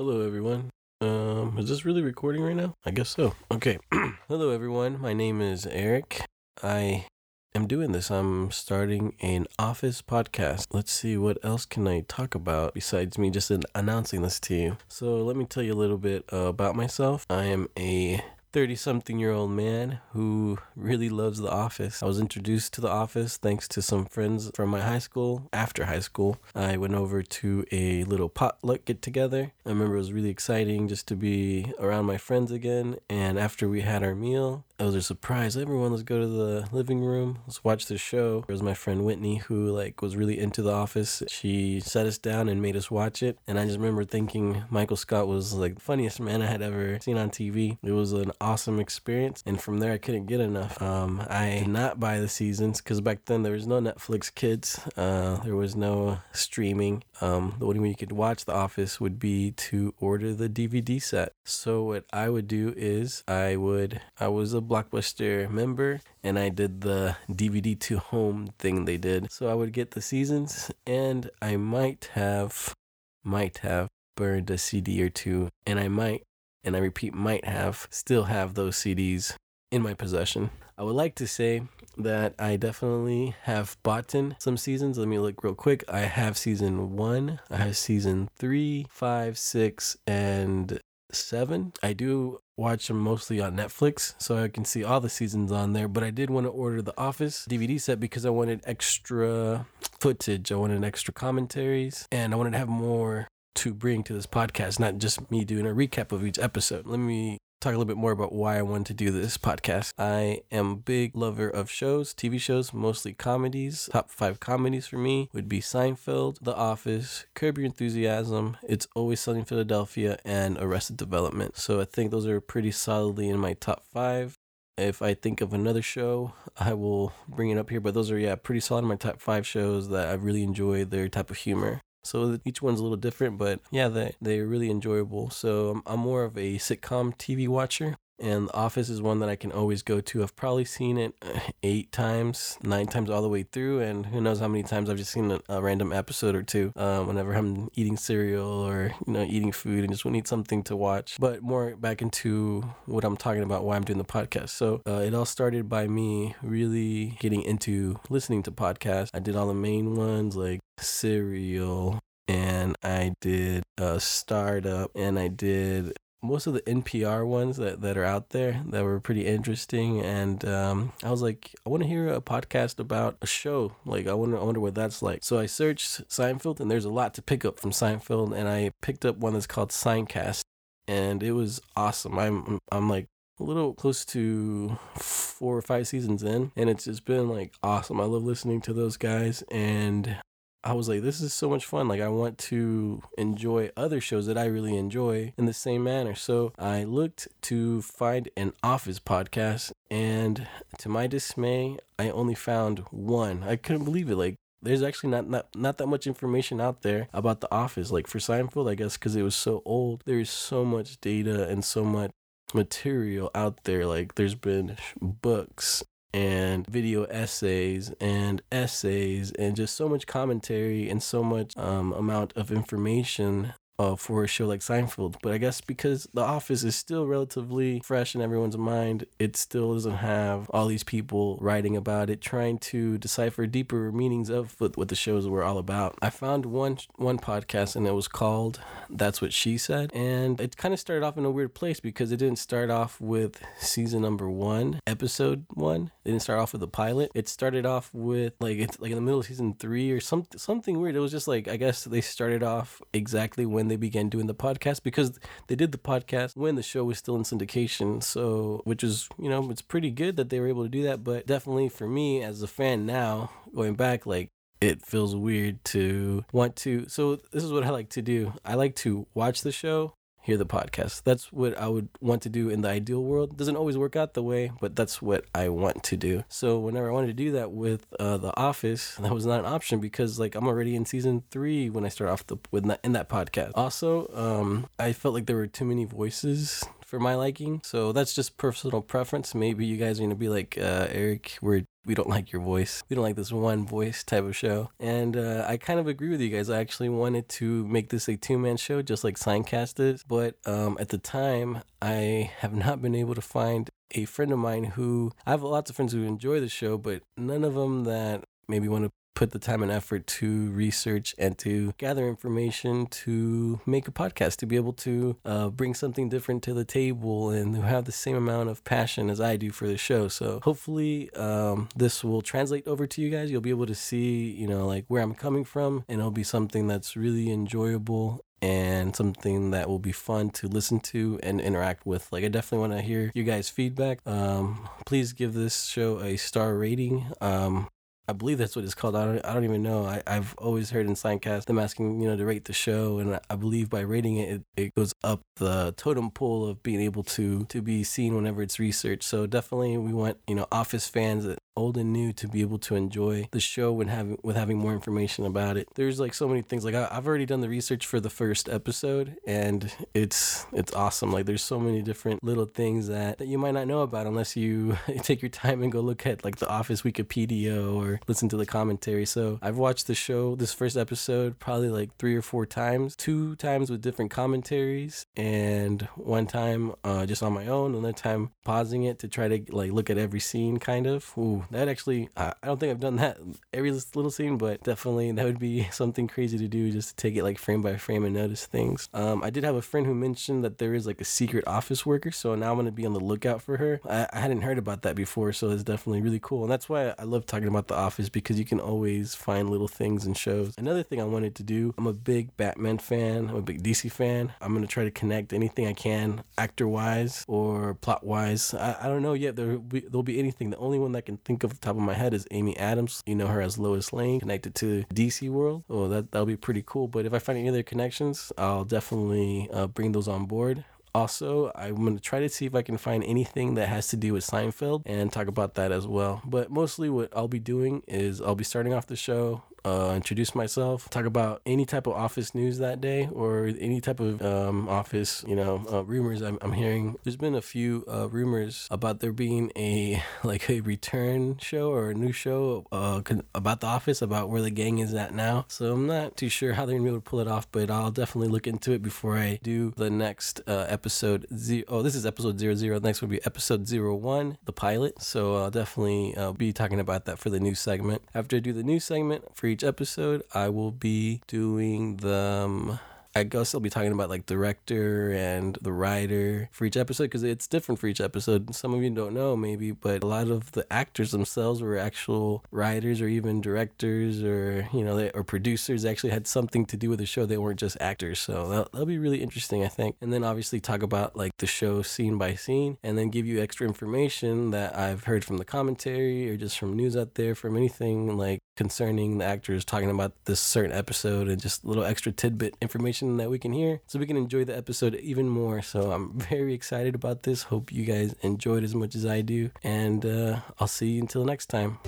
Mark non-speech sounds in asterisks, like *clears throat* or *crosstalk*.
Hello, everyone. Um, is this really recording right now? I guess so. Okay. *clears throat* Hello, everyone. My name is Eric. I am doing this. I'm starting an office podcast. Let's see what else can I talk about besides me just announcing this to you. So let me tell you a little bit about myself. I am a 30 something year old man who really loves The Office. I was introduced to The Office thanks to some friends from my high school. After high school, I went over to a little potluck get together. I remember it was really exciting just to be around my friends again. And after we had our meal, it was a surprise. Everyone, let's go to the living room. Let's watch the show. There was my friend Whitney who like was really into The Office. She sat us down and made us watch it. And I just remember thinking Michael Scott was like the funniest man I had ever seen on TV. It was an awesome experience. And from there, I couldn't get enough. Um, I did not buy the seasons because back then there was no Netflix kids. Uh, there was no streaming. Um, the only way you could watch The Office would be to order the DVD set. So what I would do is I would, I was a Blockbuster member and I did the DVD to home thing they did. So I would get the seasons and I might have, might have burned a CD or two and I might and I repeat, might have, still have those CDs in my possession. I would like to say that I definitely have bought in some seasons. Let me look real quick. I have season one, I have season three, five, six, and seven. I do watch them mostly on Netflix, so I can see all the seasons on there. But I did want to order the Office DVD set because I wanted extra footage. I wanted extra commentaries, and I wanted to have more to bring to this podcast, not just me doing a recap of each episode. Let me talk a little bit more about why I wanted to do this podcast. I am a big lover of shows, TV shows, mostly comedies. Top five comedies for me would be Seinfeld, The Office, Curb Your Enthusiasm, It's Always Sunny in Philadelphia, and Arrested Development. So I think those are pretty solidly in my top five. If I think of another show, I will bring it up here. But those are, yeah, pretty solid in my top five shows that I really enjoy their type of humor. So each one's a little different, but yeah, they they're really enjoyable. So I'm, I'm more of a sitcom TV watcher. And The Office is one that I can always go to. I've probably seen it uh, *laughs* eight times, nine times all the way through, and who knows how many times I've just seen a, a random episode or two. Um, whenever I'm eating cereal or you know eating food and just need something to watch. But more back into what I'm talking about, why I'm doing the podcast. So uh, it all started by me really getting into listening to podcasts. I did all the main ones like Serial, and I did a startup, and I did most of the NPR ones that, that are out there that were pretty interesting. And um, I was like, I want to hear a podcast about a show. Like, I wonder, I wonder what that's like. So I searched Seinfeld, and there's a lot to pick up from Seinfeld. And I picked up one that's called Seincast, and it was awesome. I'm, I'm like, a little close to four or five seasons in, and it's just been like awesome. I love listening to those guys, and I was like, this is so much fun. Like, I want to enjoy other shows that I really enjoy in the same manner. So I looked to find an Office podcast, and to my dismay, I only found one. I couldn't believe it. Like, there's actually not, not not that much information out there about the office like for seinfeld i guess because it was so old there's so much data and so much material out there like there's been books and video essays and essays and just so much commentary and so much um, amount of information uh, for a show like Seinfeld. But I guess because The Office is still relatively fresh in everyone's mind, it still doesn't have all these people writing about it, trying to decipher deeper meanings of what, what the shows were all about. I found one one podcast and it was called That's What She Said. And it kind of started off in a weird place because it didn't start off with season number one, episode one. It didn't start off with the pilot. It started off with like it's like in the middle of season three or some, something weird. It was just like I guess they started off exactly when they began doing the podcast because they did the podcast when the show was still in syndication. So, which is, you know, it's pretty good that they were able to do that. But definitely for me as a fan now, going back, like, it feels weird to want to. So, this is what I like to do I like to watch the show hear the podcast. That's what I would want to do in the ideal world. Doesn't always work out the way, but that's what I want to do. So whenever I wanted to do that with uh, The Office, *laughs* that was not an option because like I'm already in season three when I start off the with that, in that podcast. Also, um, I felt like there were too many voices for my liking. So that's just personal preference. Maybe you guys are gonna be like uh, Eric, we're we don't like your voice. We don't like this one voice type of show. And uh, I kind of agree with you guys. I actually wanted to make this a two man show, just like Seincast is. But um, at the time, I have not been able to find a friend of mine who I have lots of friends who enjoy the show, but none of them that maybe want to put the time and effort to research and to gather information to make a podcast to be able to uh, bring something different to the table and who have the same amount of passion as I do for the show. So hopefully um, this will translate over to you guys. You'll be able to see, you know, like where I'm coming from, and it'll be something that's really enjoyable and something that will be fun to listen to and interact with. Like, I definitely want to hear you guys' feedback. Um, please give this show a star rating. Um, I believe that's what it's called. I don't, I don't even know. I, I've always heard in Seincast them asking, you know, to rate the show. And I believe by rating it, it, it goes up the totem pole of being able to to be seen whenever it's researched. So definitely we want, you know, Office fans old and new to be able to enjoy the show when having with having more information about it. There's like so many things. Like I, have already done the research for the first episode, and it's it's awesome. Like there's so many different little things that that you might not know about unless you *laughs* take your time and go look at like the Office Wikipedia or listen to the commentary. So I've watched the show this first episode probably like three or four times. Two times with different commentaries, and one time uh, just on my own. Another time pausing it to try to like look at every scene, kind of. Ooh, that actually, I, I don't think I've done that every little scene, but definitely that would be *laughs* something crazy to do just to take it like frame by frame and notice things. Um, I did have a friend who mentioned that there is like a secret office worker, so now I'm gonna be on the lookout for her. I, I hadn't heard about that before, so it's definitely really cool, and that's why I love talking about The Office because you can always find little things in shows. Another thing I wanted to do, I'm a big Batman fan, I'm a big DC fan. I'm gonna try to connect anything I can, actor wise or plot wise. I, I don't know yet. There there'll be anything. The only one that can think think of the top of my head is Amy Adams. You know her as Lois Lane, connected to DC world. Oh, that that'll be pretty cool. But if I find any other connections, I'll definitely uh, bring those on board. Also, I'm going to try to see if I can find anything that has to do with Seinfeld and talk about that as well. But mostly, what I'll be doing is I'll be starting off the show uh, introduce myself, talk about any type of office news that day or any type of um, office, you know, uh, rumors I'm, I'm, hearing. There's been a few uh, rumors about there being a *laughs* like a return show or a new show uh, about the office, about where the gang is at now. So I'm not too sure how they're gonna be able to pull it off, but I'll definitely look into it before I do the next uh, episode. Zero, oh, this is episode zero zero. Next will be episode zero one, the pilot. So I'll definitely uh, be talking about that for the new segment. After I do the new segment for each episode, I will be doing them I guess I'll be talking about like director and the writer for each episode because it's different for each episode. Some of you don't know maybe, but a lot of the actors themselves were actual writers or even directors or you know they, or producers. They actually had something to do with the show. They weren't just actors. So that'll, that'll be really interesting, I think. And then obviously talk about like the show scene by scene, and then give you extra information that I've heard from the commentary or just from news out there from anything like concerning the actors talking about this certain episode and just little extra tidbit information that we can hear so we can enjoy the episode even more. So I'm *laughs* very excited about this. Hope you guys enjoyed as much as I do. And uh, I'll see you until next time.